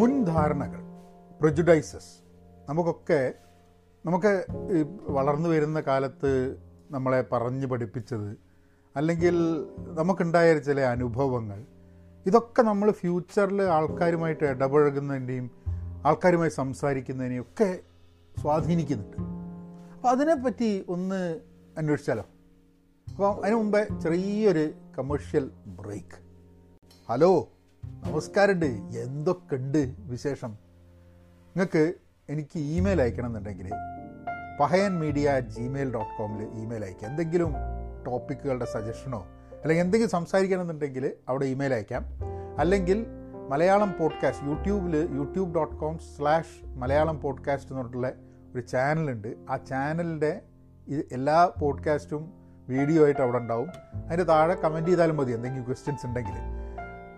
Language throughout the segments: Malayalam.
മുൻധാരണകൾ പ്രജുഡൈസസ് നമുക്കൊക്കെ നമുക്ക് ഈ വളർന്നു വരുന്ന കാലത്ത് നമ്മളെ പറഞ്ഞു പഠിപ്പിച്ചത് അല്ലെങ്കിൽ നമുക്കുണ്ടായ ചില അനുഭവങ്ങൾ ഇതൊക്കെ നമ്മൾ ഫ്യൂച്ചറിൽ ആൾക്കാരുമായിട്ട് ഇടപഴകുന്നതിന്റെയും ആൾക്കാരുമായി സംസാരിക്കുന്നതിനെയും ഒക്കെ സ്വാധീനിക്കുന്നുണ്ട്. അപ്പോൾ അതിനെപ്പറ്റി ഒന്ന് അന്വേഷിച്ചാലോ? അപ്പം അതിനു മുമ്പേ ചെറിയൊരു കമേഴ്ഷ്യൽ ബ്രേക്ക് ഹലോ? നമസ്കാരമുണ്ട് എന്തൊക്കെ ഉണ്ട് വിശേഷം? നിങ്ങൾക്ക് എനിക്ക് ഇമെയിൽ അയക്കണം എന്നുണ്ടെങ്കിൽ Pahayan media at Gmail dot കോമിൽ email അയക്കാം. എന്തെങ്കിലും ടോപ്പിക്കുകളുടെ സജഷനോ അല്ലെങ്കിൽ എന്തെങ്കിലും സംസാരിക്കണമെന്നുണ്ടെങ്കിൽ അവിടെ ഇമെയിൽ അയക്കാം. അല്ലെങ്കിൽ മലയാളം പോഡ്കാസ്റ്റ് യൂട്യൂബിൽ YouTube dot com slash Malayalam podcast എന്ന് പറഞ്ഞിട്ടുള്ള ഒരു ചാനലുണ്ട്. ആ ചാനലിന്റെ എല്ലാ പോഡ്കാസ്റ്റും വീഡിയോ ആയിട്ട് അവിടെ ഉണ്ടാവും. അതിന്റെ താഴെ കമന്റ് ചെയ്താലും മതി എന്തെങ്കിലും ക്വസ്റ്റ്യൻസ് ഉണ്ടെങ്കിൽ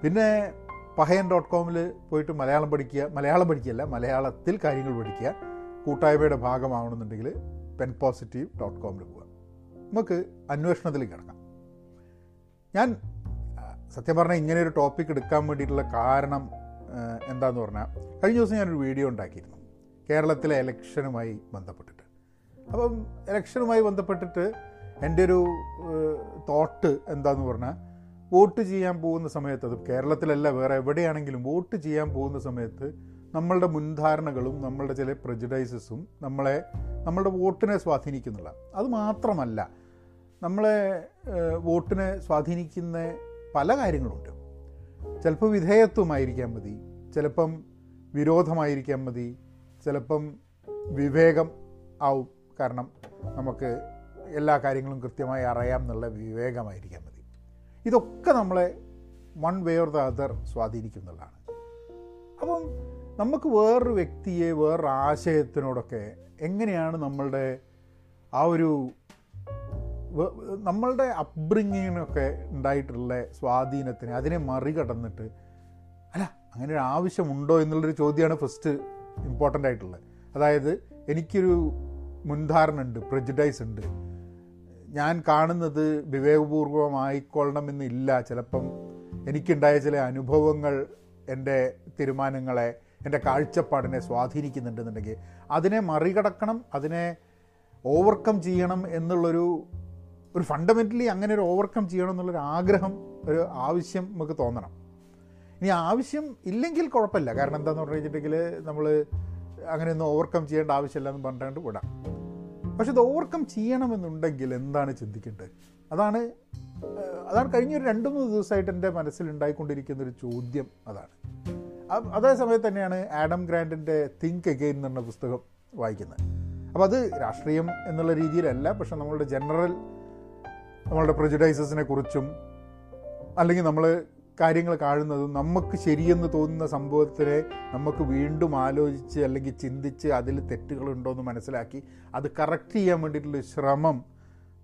പിന്നെ പഹയൻ ഡോട്ട് കോമിൽ പോയിട്ട് മലയാളം പഠിക്കുക മലയാളം പഠിക്കുകയല്ല മലയാളത്തിൽ കാര്യങ്ങൾ പഠിക്കുക കൂട്ടായ്മയുടെ ഭാഗമാവണമെന്നുണ്ടെങ്കിൽ പെൻ പോസിറ്റീവ് ഡോട്ട് കോമിൽ പോവുക നമുക്ക് അന്വേഷണത്തിൽ കിടക്കാം. ഞാൻ സത്യം പറഞ്ഞാൽ ഇങ്ങനെ ഒരു ടോപ്പിക് എടുക്കാൻ വേണ്ടിയിട്ടുള്ള കാരണം എന്താന്ന് പറഞ്ഞാൽ കഴിഞ്ഞ ദിവസം ഞാനൊരു വീഡിയോ ഉണ്ടാക്കിയിരുന്നു. കേരളത്തിലെ ഇലക്ഷനുമായി ബന്ധപ്പെട്ടിട്ട്. അപ്പം ഇലക്ഷനുമായി ബന്ധപ്പെട്ടിട്ട് എന്റെ ഒരു തോട്ട് എന്താന്ന് പറഞ്ഞാൽ വോട്ട് ചെയ്യാൻ പോകുന്ന സമയത്ത് അത് കേരളത്തിലല്ല വേറെ എവിടെയാണെങ്കിലും വോട്ട് ചെയ്യാൻ പോകുന്ന സമയത്ത് നമ്മളുടെ മുൻധാരണകളും നമ്മളുടെ ചില പ്രജഡൈസസും നമ്മളെ നമ്മളുടെ വോട്ടിനെ സ്വാധീനിക്കുന്നില്ല അത് മാത്രമല്ല നമ്മളെ വോട്ടിനെ സ്വാധീനിക്കുന്ന പല കാര്യങ്ങളുണ്ട്. ചിലപ്പോൾ വിധേയത്വമായിരിക്കാൻ മതി ചിലപ്പം വിരോധമായിരിക്കാൻ മതി ചിലപ്പം വിവേകം ആവും. കാരണം നമുക്ക് എല്ലാ കാര്യങ്ങളും കൃത്യമായി അറിയാം എന്നുള്ള വിവേകമായിരിക്കാൻ മതി. ഇതൊക്കെ നമ്മളെ one way or the other സ്വാധീനിക്കുന്നതാണ് അപ്പം നമുക്ക് വേറൊരു വ്യക്തിയെ വേറൊരു ആശയത്തിനോടൊക്കെ എങ്ങനെയാണ് നമ്മളുടെ ആ ഒരു നമ്മളുടെ അപ്ബ്രിങ്ങിനൊക്കെ ഉണ്ടായിട്ടുള്ള സ്വാധീനത്തിന് അതിനെ മറികടന്നിട്ട് അല്ല അങ്ങനെ ഒരു ആവശ്യമുണ്ടോ എന്നുള്ളൊരു ചോദ്യമാണ് ഫസ്റ്റ് ഇമ്പോർട്ടന്റ് ആയിട്ടുള്ളത്. അതായത് എനിക്കൊരു മുൻധാരണ ഉണ്ട് പ്രജഡൈസ് ഉണ്ട്. ഞാൻ കാണുന്നത് വിവേകപൂർവമായിക്കൊള്ളണമെന്നില്ല. ചിലപ്പം എനിക്കുണ്ടായ ചില അനുഭവങ്ങൾ എന്റെ തീരുമാനങ്ങളെ എന്റെ കാഴ്ചപ്പാടിനെ സ്വാധീനിക്കുന്നുണ്ടെന്നുണ്ടെങ്കിൽ അതിനെ മറികടക്കണം അതിനെ ഓവർകം ചെയ്യണം എന്നുള്ളൊരു ഒരു ഫണ്ടമെന്റലി അങ്ങനെ ഒരു ഓവർകം ചെയ്യണം എന്നുള്ളൊരു ആഗ്രഹം ഒരു ആവശ്യം നമുക്ക് തോന്നണം. ഇനി ആവശ്യം ഇല്ലെങ്കിൽ കുഴപ്പമില്ല. കാരണം എന്താണെന്ന് പറഞ്ഞു കഴിഞ്ഞിട്ടുണ്ടെങ്കിൽ നമ്മൾ അങ്ങനെയൊന്നും ഓവർകം ചെയ്യേണ്ട ആവശ്യമില്ല എന്ന് പറഞ്ഞുകൊണ്ട് വിടാം. പക്ഷെ ഇത് ഓവർകം ചെയ്യണമെന്നുണ്ടെങ്കിൽ എന്താണ് ചിന്തിക്കേണ്ടത്? അതാണ് അതാണ് കഴിഞ്ഞ ഒരു രണ്ട് മൂന്ന് ദിവസമായിട്ട് എന്റെ മനസ്സിൽ ഉണ്ടായിക്കൊണ്ടിരിക്കുന്ന ഒരു ചോദ്യം അതാണ്. അതേ സമയത്ത് തന്നെയാണ് ആഡം ഗ്രാൻഡിന്റെ തിങ്ക് എഗെയിൻ എന്നുള്ള പുസ്തകം വായിക്കുന്നത്. അപ്പോൾ അത് രാഷ്ട്രീയം എന്നുള്ള രീതിയിലല്ല പക്ഷെ നമ്മളുടെ ജനറൽ നമ്മളുടെ പ്രജുഡൈസസിനെ കുറിച്ചും അല്ലെങ്കിൽ നമ്മൾ കാര്യങ്ങൾ കാണുന്നതും നമുക്ക് ശരിയെന്ന് തോന്നുന്ന സംഭവത്തിനെ നമുക്ക് വീണ്ടും ആലോചിച്ച് അല്ലെങ്കിൽ ചിന്തിച്ച് അതിൽ തെറ്റുകളുണ്ടോ എന്ന് മനസ്സിലാക്കി അത് കറക്റ്റ് ചെയ്യാൻ വേണ്ടിയിട്ടുള്ള ശ്രമം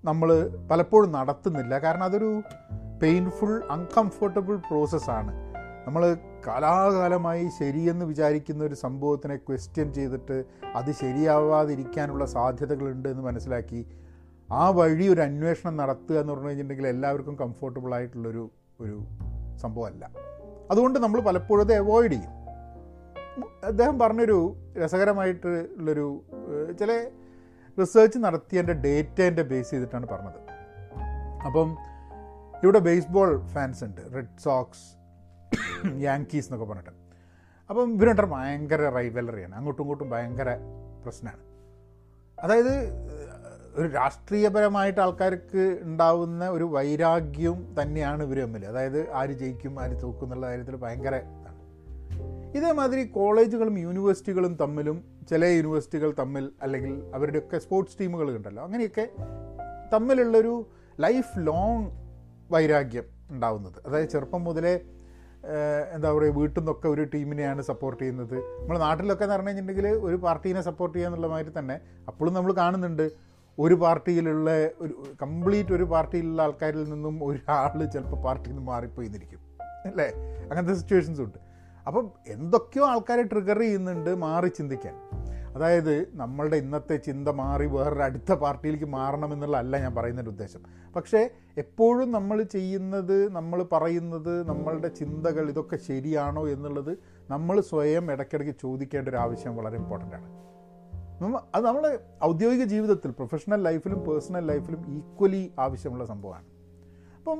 നമ്മൾ പലപ്പോഴും നടത്തുന്നില്ല. കാരണം അതൊരു പെയിൻഫുൾ അൺകംഫർട്ടബിൾ പ്രോസസ്സാണ് നമ്മൾ കാലാകാലമായി ശരിയെന്ന് വിചാരിക്കുന്ന ഒരു സംഭവത്തിനെ ക്വസ്റ്റ്യൻ ചെയ്തിട്ട് അത് ശരിയാവാതിരിക്കാനുള്ള സാധ്യതകളുണ്ട് എന്ന് മനസ്സിലാക്കി ആ വഴി ഒരു അന്വേഷണം നടത്തുക എന്ന് പറഞ്ഞു കഴിഞ്ഞിട്ടുണ്ടെങ്കിൽ എല്ലാവർക്കും കംഫർട്ടബിൾ ആയിട്ടുള്ളൊരു ഒരു സംഭവമല്ല. അതുകൊണ്ട് നമ്മൾ പലപ്പോഴും അത് അവോയ്ഡ് ചെയ്യും. അദ്ദേഹം പറഞ്ഞൊരു രസകരമായിട്ടുള്ളൊരു ചില റിസർച്ച് നടത്തിയതിന്റെ ഡേറ്റേന്റെ ബേസ് ചെയ്തിട്ടാണ് പറഞ്ഞത്. അപ്പം ഇവിടെ ബേസ്ബോൾ ഫാൻസ് ഉണ്ട്. റെഡ് സോക്സ് യാങ്കീസ് എന്നൊക്കെ പറഞ്ഞിട്ട്. അപ്പം ഇവർ രണ്ടും ഭയങ്കര റൈവലറിയാണ് അങ്ങോട്ടും ഇങ്ങോട്ടും ഭയങ്കര പ്രശ്നമാണ്. അതായത് ഒരു രാഷ്ട്രീയപരമായിട്ട് ആൾക്കാർക്ക് ഉണ്ടാവുന്ന ഒരു വൈരാഗ്യവും തന്നെയാണ് ഇവർ തമ്മിൽ അതായത് ആര് ജയിക്കും ആര് തോക്കും എന്നുള്ള കാര്യത്തിൽ ഭയങ്കര ഇതാണ്. ഇതേമാതിരി കോളേജുകളും യൂണിവേഴ്സിറ്റികളും തമ്മിലും ചില യൂണിവേഴ്സിറ്റികൾ തമ്മിൽ അല്ലെങ്കിൽ അവരുടെയൊക്കെ സ്പോർട്സ് ടീമുകൾ ഉണ്ടല്ലോ അങ്ങനെയൊക്കെ തമ്മിലുള്ളൊരു ലൈഫ് ലോങ് വൈരാഗ്യം ഉണ്ടാവുന്നത്. അതായത് ചെറുപ്പം മുതലേ എന്താ പറയുക വീട്ടിൽ നിന്നൊക്കെ ഒരു ടീമിനെയാണ് സപ്പോർട്ട് ചെയ്യുന്നത്. നമ്മൾ നാട്ടിലൊക്കെ എന്ന് പറഞ്ഞു കഴിഞ്ഞിട്ടുണ്ടെങ്കിൽ ഒരു പാർട്ടീനെ സപ്പോർട്ട് ചെയ്യുക എന്നുള്ള മാതിരി തന്നെ അപ്പോഴും നമ്മൾ കാണുന്നുണ്ട്. ഒരു പാർട്ടിയിലുള്ള ഒരു കംപ്ലീറ്റ് ഒരു പാർട്ടിയിലുള്ള ആൾക്കാരിൽ നിന്നും ഒരാൾ ചിലപ്പോൾ പാർട്ടിയിൽ നിന്ന് മാറിപ്പോയി എന്നിരിക്കും അല്ലേ? അങ്ങനത്തെ സിറ്റുവേഷൻസ് ഉണ്ട്. അപ്പം എന്തൊക്കെയോ ആൾക്കാരെ ട്രിഗർ ചെയ്യുന്നുണ്ട് മാറി ചിന്തിക്കാൻ. അതായത് നമ്മളുടെ ഇന്നത്തെ ചിന്ത മാറി വേറൊരു അടുത്ത പാർട്ടിയിലേക്ക് മാറണം എന്നുള്ളതല്ല ഞാൻ പറയുന്നതിന്റെ ഉദ്ദേശം. പക്ഷേ എപ്പോഴും നമ്മൾ ചെയ്യുന്നത് നമ്മൾ പറയുന്നത് നമ്മളുടെ ചിന്തകൾ ഇതൊക്കെ ശരിയാണോ എന്നുള്ളത് നമ്മൾ സ്വയം ഇടയ്ക്കിടയ്ക്ക് ചോദിക്കേണ്ട ഒരു ആവശ്യം വളരെ ഇമ്പോർട്ടന്റ് ആണ്. അത് നമ്മൾ ഔദ്യോഗിക ജീവിതത്തിൽ പ്രൊഫഷണൽ ലൈഫിലും പേഴ്സണൽ ലൈഫിലും ഈക്വലി ആവശ്യമുള്ള സംഭവമാണ്. അപ്പം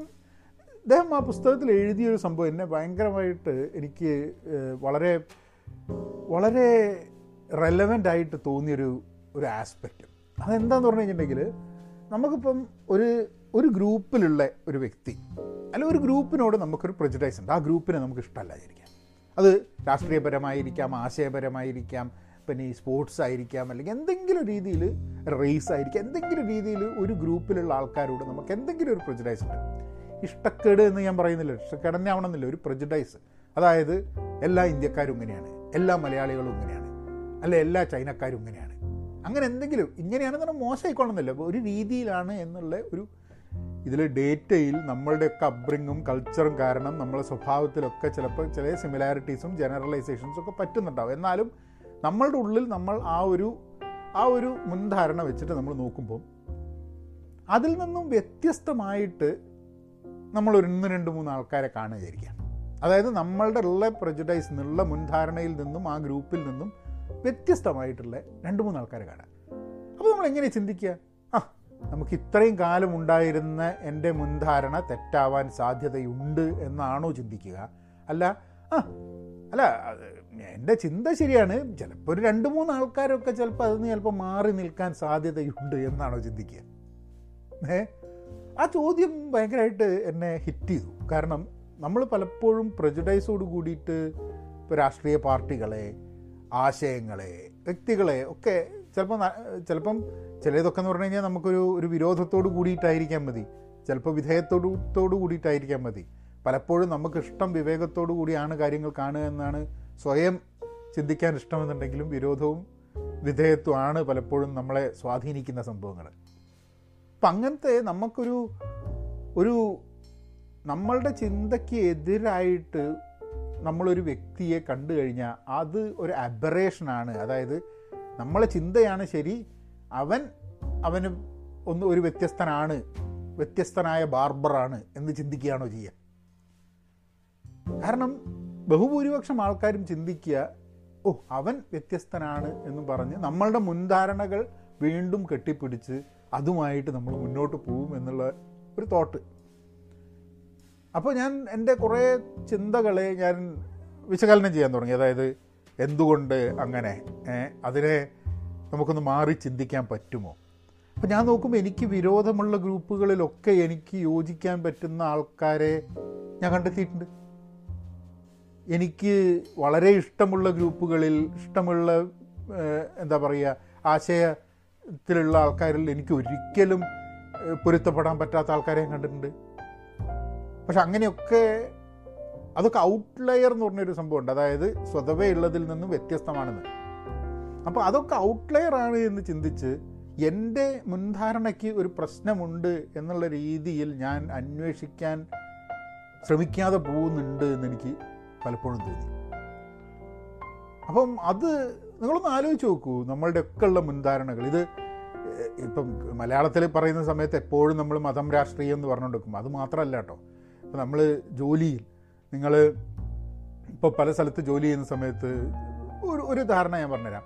അദ്ദേഹം ആ പുസ്തകത്തിൽ എഴുതിയൊരു സംഭവം എന്നെ ഭയങ്കരമായിട്ട് എനിക്ക് വളരെ വളരെ റെലവന്റ് ആയിട്ട് തോന്നിയൊരു ഒരു ആസ്പെക്റ്റ് അതെന്താന്ന് പറഞ്ഞു കഴിഞ്ഞിട്ടുണ്ടെങ്കിൽ നമുക്കിപ്പം ഒരു ഒരു ഗ്രൂപ്പിലുള്ള ഒരു വ്യക്തി അല്ല ഒരു ഗ്രൂപ്പിനോട് നമുക്കൊരു പ്രജുഡൈസ് ഉണ്ട്. ആ ഗ്രൂപ്പിനെ നമുക്ക് ഇഷ്ടമല്ലാതിരിക്കാം അത് രാഷ്ട്രീയപരമായിരിക്കാം ആശയപരമായിരിക്കാം പിന്നെ ഈ സ്പോർട്സ് ആയിരിക്കാം അല്ലെങ്കിൽ എന്തെങ്കിലും രീതിയിൽ റേസ് ആയിരിക്കാം എന്തെങ്കിലും രീതിയിൽ ഒരു ഗ്രൂപ്പിലുള്ള ആൾക്കാരോട് നമുക്ക് എന്തെങ്കിലും ഒരു പ്രജഡൈസ് ഉണ്ട്. ഇഷ്ടക്കേട് എന്ന് ഞാൻ പറയുന്നില്ല ഇഷ്ടക്കേട് ആവണമെന്നില്ല ഒരു പ്രജഡൈസ് അതായത് എല്ലാ ഇന്ത്യക്കാരും ഇങ്ങനെയാണ് എല്ലാ മലയാളികളും ഇങ്ങനെയാണ് അല്ല എല്ലാ ചൈനക്കാരും ഇങ്ങനെയാണ്. അങ്ങനെ എന്തെങ്കിലും ഇങ്ങനെയാണെന്ന് പറഞ്ഞാൽ ഒരു രീതിയിലാണ് എന്നുള്ള ഒരു ഇതിൽ ഡേറ്റയിൽ നമ്മളുടെയൊക്കെ അബ്രിങ്ങും കൾച്ചറും കാരണം നമ്മളെ സ്വഭാവത്തിലൊക്കെ ചിലപ്പോൾ ചില സിമിലാരിറ്റീസും ജനറലൈസേഷൻസും ഒക്കെ പറ്റുന്നുണ്ടാവും. എന്നാലും നമ്മളുടെ ഉള്ളിൽ നമ്മൾ ആ ഒരു ആ ഒരു മുൻധാരണ വെച്ചിട്ട് നമ്മൾ നോക്കുമ്പോൾ അതിൽ നിന്നും വ്യത്യസ്തമായിട്ട് നമ്മൾ ഒരു ഒന്ന് രണ്ട് മൂന്ന് ആൾക്കാരെ കാണുകയായിരിക്കാം. അതായത് നമ്മളുടെ ഉള്ള പ്രജുഡൈസ് നിന്നുള്ള മുൻധാരണയിൽ നിന്നും ആ ഗ്രൂപ്പിൽ നിന്നും വ്യത്യസ്തമായിട്ടുള്ള രണ്ട് മൂന്ന് ആൾക്കാരെ കാണാം. അപ്പോൾ നമ്മൾ എങ്ങനെ ചിന്തിക്കുക? ആ നമുക്ക് ഇത്രയും കാലം ഉണ്ടായിരുന്ന എന്റെ മുൻധാരണ തെറ്റാവാൻ സാധ്യതയുണ്ട് എന്നാണോ ചിന്തിക്കുക? അല്ല ആ അല്ല എന്റെ ചിന്ത ശരിയാണ്. ചിലപ്പോൾ ഒരു രണ്ട് മൂന്ന് ആൾക്കാരൊക്കെ ചിലപ്പോൾ അതിന് ചിലപ്പോൾ മാറി നിൽക്കാൻ സാധ്യതയുണ്ട് എന്നാണോ ചിന്തിക്കുക. ഏ? ആ ചോദ്യം ഭയങ്കരമായിട്ട് എന്നെ ഹിറ്റ് ചെയ്തു. കാരണം നമ്മൾ പലപ്പോഴും പ്രജുഡൈസോട് കൂടിയിട്ട് ഇപ്പോൾ രാഷ്ട്രീയ പാർട്ടികളെ ആശയങ്ങളെ വ്യക്തികളെ ഒക്കെ ചിലപ്പോൾ ചിലപ്പം ചിലതൊക്കെ എന്ന് പറഞ്ഞു കഴിഞ്ഞാൽ നമുക്കൊരു ഒരു വിരോധത്തോട് കൂടിയിട്ടായിരിക്കാൻ മതി. ചിലപ്പോൾ വിധേയത്തോടു തോടു കൂടിയിട്ടായിരിക്കാൻ മതി. പലപ്പോഴും നമുക്ക് ഇഷ്ടം വിവേകത്തോടു കൂടിയാണ് കാര്യങ്ങൾ കാണുക എന്നാണ് സ്വയം ചിന്തിക്കാൻ ഇഷ്ടമെന്നുണ്ടെങ്കിലും വിരോധവും വിധേയത്വമാണ് പലപ്പോഴും നമ്മളെ സ്വാധീനിക്കുന്ന സംഭവങ്ങൾ. അപ്പം അങ്ങനത്തെ നമുക്കൊരു ഒരു നമ്മളുടെ ചിന്തയ്ക്ക് എതിരായിട്ട് നമ്മളൊരു വ്യക്തിയെ കണ്ടു കഴിഞ്ഞാൽ അത് ഒരു അബറേഷനാണ് അതായത് നമ്മളെ ചിന്തയാണ് ശരി അവൻ അവന് ഒന്ന് ഒരു വ്യത്യസ്തനാണ് വ്യത്യസ്തനായ ബാർബറാണ് എന്ന് ചിന്തിക്കുകയാണോ ചെയ്യുക? കാരണം ബഹുഭൂരിപക്ഷം ആൾക്കാരും ചിന്തിക്കുക ഓ അവൻ വ്യത്യസ്തനാണ് എന്ന് പറഞ്ഞ് നമ്മളുടെ മുൻധാരണകൾ വീണ്ടും കെട്ടിപ്പിടിച്ച് അതുമായിട്ട് നമ്മൾ മുന്നോട്ട് പോകും എന്നുള്ള ഒരു തോട്ട് അപ്പോൾ ഞാൻ എന്റെ കുറേ ചിന്തകളെ ഞാൻ വിശകലനം ചെയ്യാൻ തുടങ്ങി. അതായത് എന്തുകൊണ്ട് അങ്ങനെ? അതിനെ നമുക്കൊന്ന് മാറി ചിന്തിക്കാൻ പറ്റുമോ? അപ്പം ഞാൻ നോക്കുമ്പോൾ എനിക്ക് വിരോധമുള്ള ഗ്രൂപ്പുകളിലൊക്കെ എനിക്ക് യോജിക്കാൻ പറ്റുന്ന ആൾക്കാരെ ഞാൻ കണ്ടെത്തിയിട്ടുണ്ട്. എനിക്ക് വളരെ ഇഷ്ടമുള്ള ഗ്രൂപ്പുകളിൽ ഇഷ്ടമുള്ള എന്താ പറയുക ആശയത്തിലുള്ള ആൾക്കാരിൽ എനിക്ക് ഒരിക്കലും പൊരുത്തപ്പെടാൻ പറ്റാത്ത ആൾക്കാരെ ഞാൻ കണ്ടിട്ടുണ്ട്. പക്ഷെ അങ്ങനെയൊക്കെ അതൊക്കെ ഔട്ട്ലയർ എന്ന് പറഞ്ഞൊരു സംഭവമുണ്ട്. അതായത് സ്വതവേ ഉള്ളതിൽ നിന്നും വ്യത്യസ്തമാണെന്ന്. അപ്പോൾ അതൊക്കെ ഔട്ട്ലയർ ആണ് എന്ന് ചിന്തിച്ച് എന്റെ മുൻധാരണയ്ക്ക് ഒരു പ്രശ്നമുണ്ട് എന്നുള്ള രീതിയിൽ ഞാൻ അന്വേഷിക്കാൻ ശ്രമിക്കാതെ പോകുന്നുണ്ട് എന്ന് എനിക്ക് പലപ്പോഴും തോന്നി. അപ്പം അത് നിങ്ങളൊന്ന് ആലോചിച്ച് നോക്കൂ. നമ്മളുടെ ഒക്കെ ഉള്ള മുൻധാരണകൾ. ഇത് ഇപ്പം മലയാളത്തിൽ പറയുന്ന സമയത്ത് എപ്പോഴും നമ്മൾ മതം രാഷ്ട്രീയം എന്ന് പറഞ്ഞുകൊണ്ടിരിക്കും അത് മാത്രമല്ല കേട്ടോ. ഇപ്പം നമ്മൾ ജോലിയിൽ നിങ്ങൾ ഇപ്പോൾ പല സ്ഥലത്ത് ജോലി ചെയ്യുന്ന സമയത്ത് ഒരു ഒരു ധാരണ ഞാൻ പറഞ്ഞുതരാം.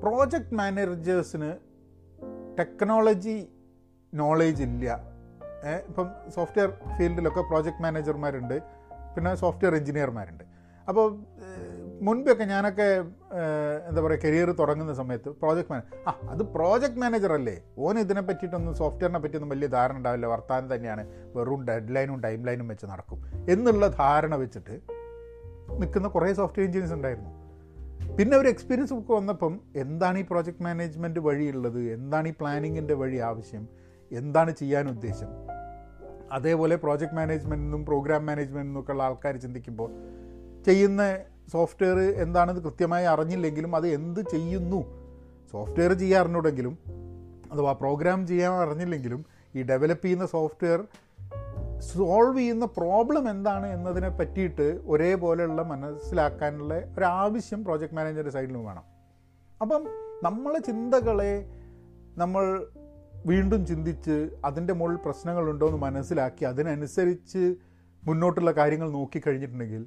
പ്രോജക്റ്റ് മാനേജേഴ്സിന് ടെക്നോളജി നോളേജ് ഇല്ല. ഇപ്പം സോഫ്റ്റ്വെയർ ഫീൽഡിലൊക്കെ പ്രോജക്റ്റ് മാനേജർമാരുണ്ട് പിന്നെ സോഫ്റ്റ്വെയർ എഞ്ചിനീയർമാരുണ്ട്. അപ്പോൾ മുൻപൊക്കെ ഞാനൊക്കെ എന്താ പറയുക കരിയർ തുടങ്ങുന്ന സമയത്ത് പ്രോജക്റ്റ് മാനേജർ ആ അത് പ്രോജക്റ്റ് മാനേജർ അല്ലേ? ഓൻ ഇതിനെ പറ്റിയിട്ടൊന്നും സോഫ്റ്റ്വെയറിനെ പറ്റിയൊന്നും വലിയ ധാരണ ഉണ്ടാവില്ല. വർത്താനം തന്നെയാണ്. വെറും ഡെഡ് ലൈനും ടൈം ലൈനും വെച്ച് നടക്കും. എന്നുള്ള ധാരണ വെച്ചിട്ട് നിൽക്കുന്ന കുറേ സോഫ്റ്റ്വെയർ എഞ്ചിനീയർസ് ഉണ്ടായിരുന്നു. പിന്നെ ഒരു എക്സ്പീരിയൻസ് ഒക്കെ വന്നപ്പം എന്താണ് ഈ പ്രോജക്റ്റ് മാനേജ്മെന്റ് വഴിയുള്ളത്? എന്താണ് ഈ പ്ലാനിങ്ങിന്റെ വഴി ആവശ്യം? എന്താണ് ചെയ്യാൻ ഉദ്ദേശം? അതേപോലെ പ്രോജക്റ്റ് മാനേജ്മെന്റിനും പ്രോഗ്രാം മാനേജ്മെന്റിനും ഒക്കെ ഉള്ള ആൾക്കാർ ചിന്തിക്കുമ്പോൾ ചെയ്യുന്ന സോഫ്റ്റ്വെയർ എന്താണെന്ന് കൃത്യമായി അറിഞ്ഞില്ലെങ്കിലും അത് എന്ത് ചെയ്യുന്നു? സോഫ്റ്റ്വെയർ ചെയ്യാൻ അറിഞ്ഞൂടെങ്കിലും അഥവാ പ്രോഗ്രാം ചെയ്യാൻ അറിഞ്ഞില്ലെങ്കിലും ഈ ഡെവലപ്പ് ചെയ്യുന്ന സോഫ്റ്റ്വെയർ സോൾവ് ചെയ്യുന്ന പ്രോബ്ലം എന്താണ് എന്നതിനെ പറ്റിയിട്ട് ഒരേപോലെയുള്ള മനസ്സിലാക്കാനുള്ള ഒരാവശ്യം പ്രോജക്റ്റ് മാനേജറുടെ സൈഡിലും വേണം. അപ്പം നമ്മളെ ചിന്തകളെ നമ്മൾ വീണ്ടും ചിന്തിച്ച് അതിന്റെ മുകളിൽ പ്രശ്നങ്ങളുണ്ടോ എന്ന് മനസ്സിലാക്കി അതിനനുസരിച്ച് മുന്നോട്ടുള്ള കാര്യങ്ങൾ നോക്കിക്കഴിഞ്ഞിട്ടുണ്ടെങ്കിൽ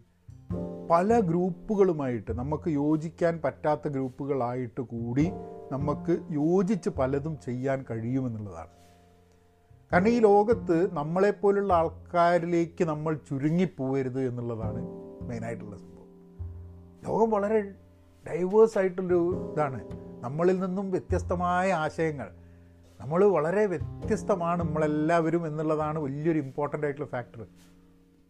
പല ഗ്രൂപ്പുകളുമായിട്ട് നമുക്ക് യോജിക്കാൻ പറ്റാത്ത ഗ്രൂപ്പുകളായിട്ട് കൂടി നമുക്ക് യോജിച്ച് പലതും ചെയ്യാൻ കഴിയുമെന്നുള്ളതാണ്. കാരണം ഈ ലോകത്ത് നമ്മളെപ്പോലുള്ള ആൾക്കാരിലേക്ക് നമ്മൾ ചുരുങ്ങിപ്പോവരുത് എന്നുള്ളതാണ് മെയിനായിട്ടുള്ള സംഭവം. ലോകം വളരെ ഡൈവേഴ്സ് ആയിട്ടുള്ളൊരു ഇതാണ്. നമ്മളിൽ നിന്നും വ്യത്യസ്തമായ ആശയങ്ങൾ നമ്മൾ വളരെ വ്യത്യസ്തമാണ് നമ്മളെല്ലാവരും എന്നുള്ളതാണ് വലിയൊരു ഇമ്പോർട്ടന്റ് ആയിട്ടുള്ള ഫാക്ടർ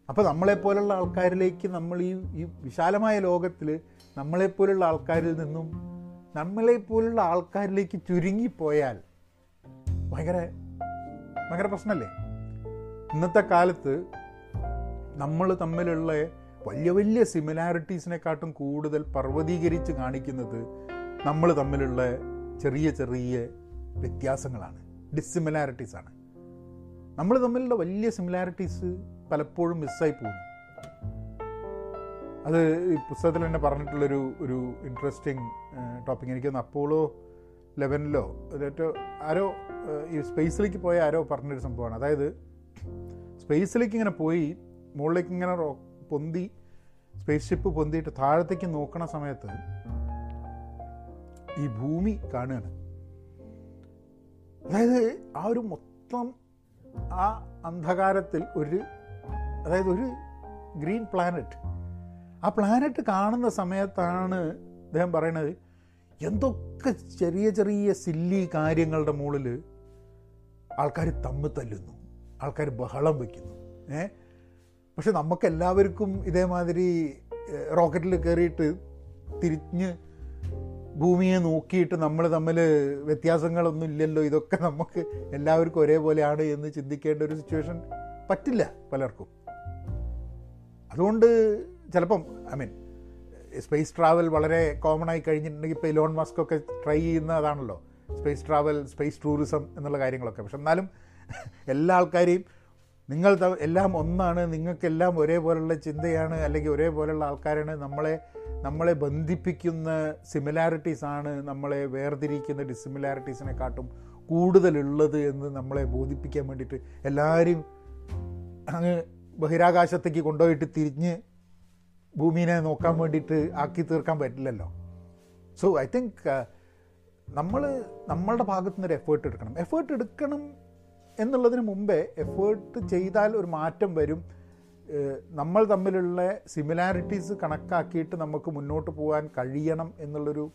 അപ്പോൾ നമ്മളെപ്പോലുള്ള ആൾക്കാരിലേക്ക് നമ്മൾ ഈ ഈ വിശാലമായ ലോകത്തിൽ നമ്മളെപ്പോലുള്ള ആൾക്കാരിൽ നിന്നും നമ്മളെപ്പോലുള്ള ആൾക്കാരിലേക്ക് ചുരുങ്ങിപ്പോയാൽ ഭയങ്കര ഭയങ്കര പ്രശ്നമല്ലേ? ഇന്നത്തെ കാലത്ത് നമ്മൾ തമ്മിലുള്ള വലിയ വലിയ സിമിലാരിറ്റീസിനെക്കാട്ടും കൂടുതൽ പർവതീകരിച്ച് കാണിക്കുന്നത് നമ്മൾ തമ്മിലുള്ള ചെറിയ ചെറിയ വ്യത്യാസങ്ങളാണ്. ഡിസിമിലാരിറ്റീസ് നമ്മൾ തമ്മിലുള്ള വലിയ സിമിലാരിറ്റീസ് പലപ്പോഴും മിസ്സായി പോകുന്നു. അത് ഈ പുസ്തകത്തിൽ തന്നെ പറഞ്ഞിട്ടുള്ളൊരു ഒരു ഇൻട്രസ്റ്റിംഗ് ടോപ്പിക് എനിക്കൊന്ന് അപ്പോളോ ലെവനിലോ ഏറ്റവും ആരോ ഈ സ്പേസിലേക്ക് പോയ ആരോ പറഞ്ഞൊരു സംഭവമാണ്. അതായത് സ്പേസിലേക്ക് ഇങ്ങനെ പോയി മുകളിലേക്ക് ഇങ്ങനെ പൊന്തി സ്പേസ് ഷിപ്പ് പൊന്തിയിട്ട് താഴത്തേക്ക് നോക്കണ സമയത്ത് ഈ ഭൂമി കാണുകയാണ്. അതായത് ആ ഒരു മൊത്തം ആ അന്ധകാരത്തിൽ ഒരു അതായത് ഒരു ഗ്രീൻ പ്ലാനറ്റ്. ആ പ്ലാനറ്റ് കാണുന്ന സമയത്താണ് അദ്ദേഹം പറയണത് എന്തൊക്കെ ചെറിയ ചെറിയ സില്ലി കാര്യങ്ങളുടെ മുകളിൽ ആൾക്കാർ തമ്മിൽ തല്ലുന്നു ആൾക്കാർ ബഹളം വയ്ക്കുന്നു ഏ? പക്ഷെ നമുക്കെല്ലാവർക്കും ഇതേമാതിരി റോക്കറ്റിൽ കയറിയിട്ട് തിരിഞ്ഞ് ഭൂമിയെ നോക്കിയിട്ട് നമ്മൾ തമ്മിൽ വ്യത്യാസങ്ങളൊന്നും ഇല്ലല്ലോ ഇതൊക്കെ നമുക്ക് എല്ലാവർക്കും ഒരേപോലെയാണ് എന്ന് ചിന്തിക്കേണ്ട ഒരു സിറ്റുവേഷൻ പറ്റില്ല പലർക്കും. അതുകൊണ്ട് ചിലപ്പം ഐ മീൻ സ്പേസ് ട്രാവൽ വളരെ കോമൺ ആയി കഴിഞ്ഞിട്ടുണ്ടെങ്കിൽ ഇപ്പോൾ ഇലോൺ മാസ്ക് ഒക്കെ ട്രൈ ചെയ്യുന്നതാണല്ലോ. സ്പേസ് ട്രാവൽ സ്പേസ് ടൂറിസം എന്നുള്ള കാര്യങ്ങളൊക്കെ. പക്ഷെ എന്നാലും എല്ലാ ആൾക്കാരെയും നിങ്ങൾ എല്ലാം ഒന്നാണ് നിങ്ങൾക്കെല്ലാം ഒരേപോലുള്ള ചിന്തയാണ് അല്ലെങ്കിൽ ഒരേപോലുള്ള ആൾക്കാരാണ്. നമ്മളെ നമ്മളെ ബന്ധിപ്പിക്കുന്ന സിമിലാരിറ്റീസ് ആണ് നമ്മളെ വേർതിരിക്കുന്ന ഡിസിമിലാരിറ്റീസിനെക്കാട്ടും കൂടുതലുള്ളത് എന്ന് നമ്മളെ ബോധിപ്പിക്കാൻ വേണ്ടിയിട്ട് എല്ലാവരും അങ്ങ് ബഹിരാകാശത്തേക്ക് കൊണ്ടുപോയിട്ട് തിരിഞ്ഞ് ഭൂമിനെ നോക്കാൻ വേണ്ടിയിട്ട് ആക്കി തീർക്കാൻ പറ്റില്ലല്ലോ. സോ ഐ തിങ്ക് നമ്മൾ നമ്മളുടെ ഭാഗത്തുനിന്ന് എഫേർട്ട് എടുക്കണം. എഫേർട്ട് എടുക്കണം എന്നുള്ളതിന് മുമ്പേ എഫേർട്ട് ചെയ്താൽ ഒരു മാറ്റം വരും. നമ്മൾ തമ്മിലുള്ള സിമിലാരിറ്റീസ് കണക്കാക്കിയിട്ട് നമുക്ക് മുന്നോട്ട് പോകാൻ കഴിയണം എന്നുള്ളൊരു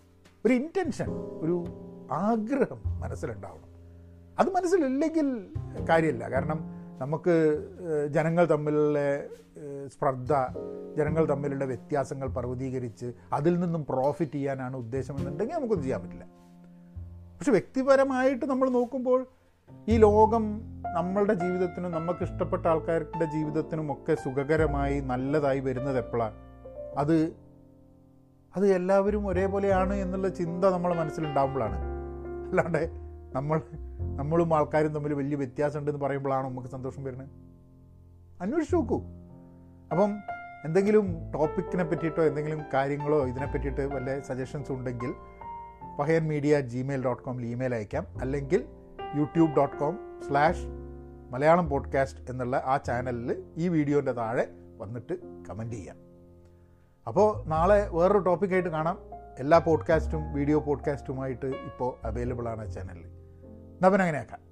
ഒരു ഇന്റൻഷൻ ഒരു ആഗ്രഹം മനസ്സിലുണ്ടാവണം. അത് മനസ്സിലില്ലെങ്കിൽ കാര്യമില്ല. കാരണം നമുക്ക് ജനങ്ങൾ തമ്മിലുള്ള സ്പർദ്ധ ജനങ്ങൾ തമ്മിലുള്ള വ്യത്യാസങ്ങൾ പർവതീകരിച്ച് അതിൽ നിന്നും പ്രോഫിറ്റ് ചെയ്യാനാണ് ഉദ്ദേശമെന്നുണ്ടെങ്കിൽ നമുക്കൊന്നും ചെയ്യാൻ പറ്റില്ല. പക്ഷെ വ്യക്തിപരമായിട്ട് നമ്മൾ നോക്കുമ്പോൾ ഈ ലോകം നമ്മളുടെ ജീവിതത്തിനും നമുക്ക് ഇഷ്ടപ്പെട്ട ആൾക്കാരുടെ ജീവിതത്തിനും ഒക്കെ സുഖകരമായി നല്ലതായി വരുന്നത് എപ്പോഴാണ് അത് അത് എല്ലാവരും ഒരേപോലെയാണ് എന്നുള്ള ചിന്ത നമ്മളെ മനസ്സിലുണ്ടാകുമ്പോഴാണ് അല്ലാണ്ട് നമ്മൾ നമ്മളും ആൾക്കാരും തമ്മിൽ വലിയ വ്യത്യാസം വ്യത്യാസമുണ്ടെന്ന് പറയുമ്പോഴാണ് നമുക്ക് സന്തോഷം വരുന്നത്? അന്വേഷിച്ച് നോക്കൂ. അപ്പം എന്തെങ്കിലും ടോപ്പിക്കിനെ പറ്റിയിട്ടോ എന്തെങ്കിലും കാര്യങ്ങളോ ഇതിനെ പറ്റിയിട്ട് വല്ല സജഷൻസ് ഉണ്ടെങ്കിൽ പഹയൻ മീഡിയ ജിമെയിൽ ഡോട്ട് കോമിൽ ഇമെയിൽ അയക്കാം. അല്ലെങ്കിൽ YouTube dot com slash Malayalam podcast എന്നുള്ള ആ ചാനലിൽ ഈ വീഡിയോന്റെ താഴെ വന്നിട്ട് കമന്റ് ചെയ്യാം. അപ്പോൾ നാളെ വേറൊരു ടോപ്പിക്കായിട്ട് കാണാം. എല്ലാ പോഡ്കാസ്റ്റും വീഡിയോ പോഡ്കാസ്റ്റുമായിട്ട് ഇപ്പോൾ അവൈലബിൾ ആണ് ചാനലിൽ എന്നാൽ പിന്നെ അങ്ങനെയാക്കാം.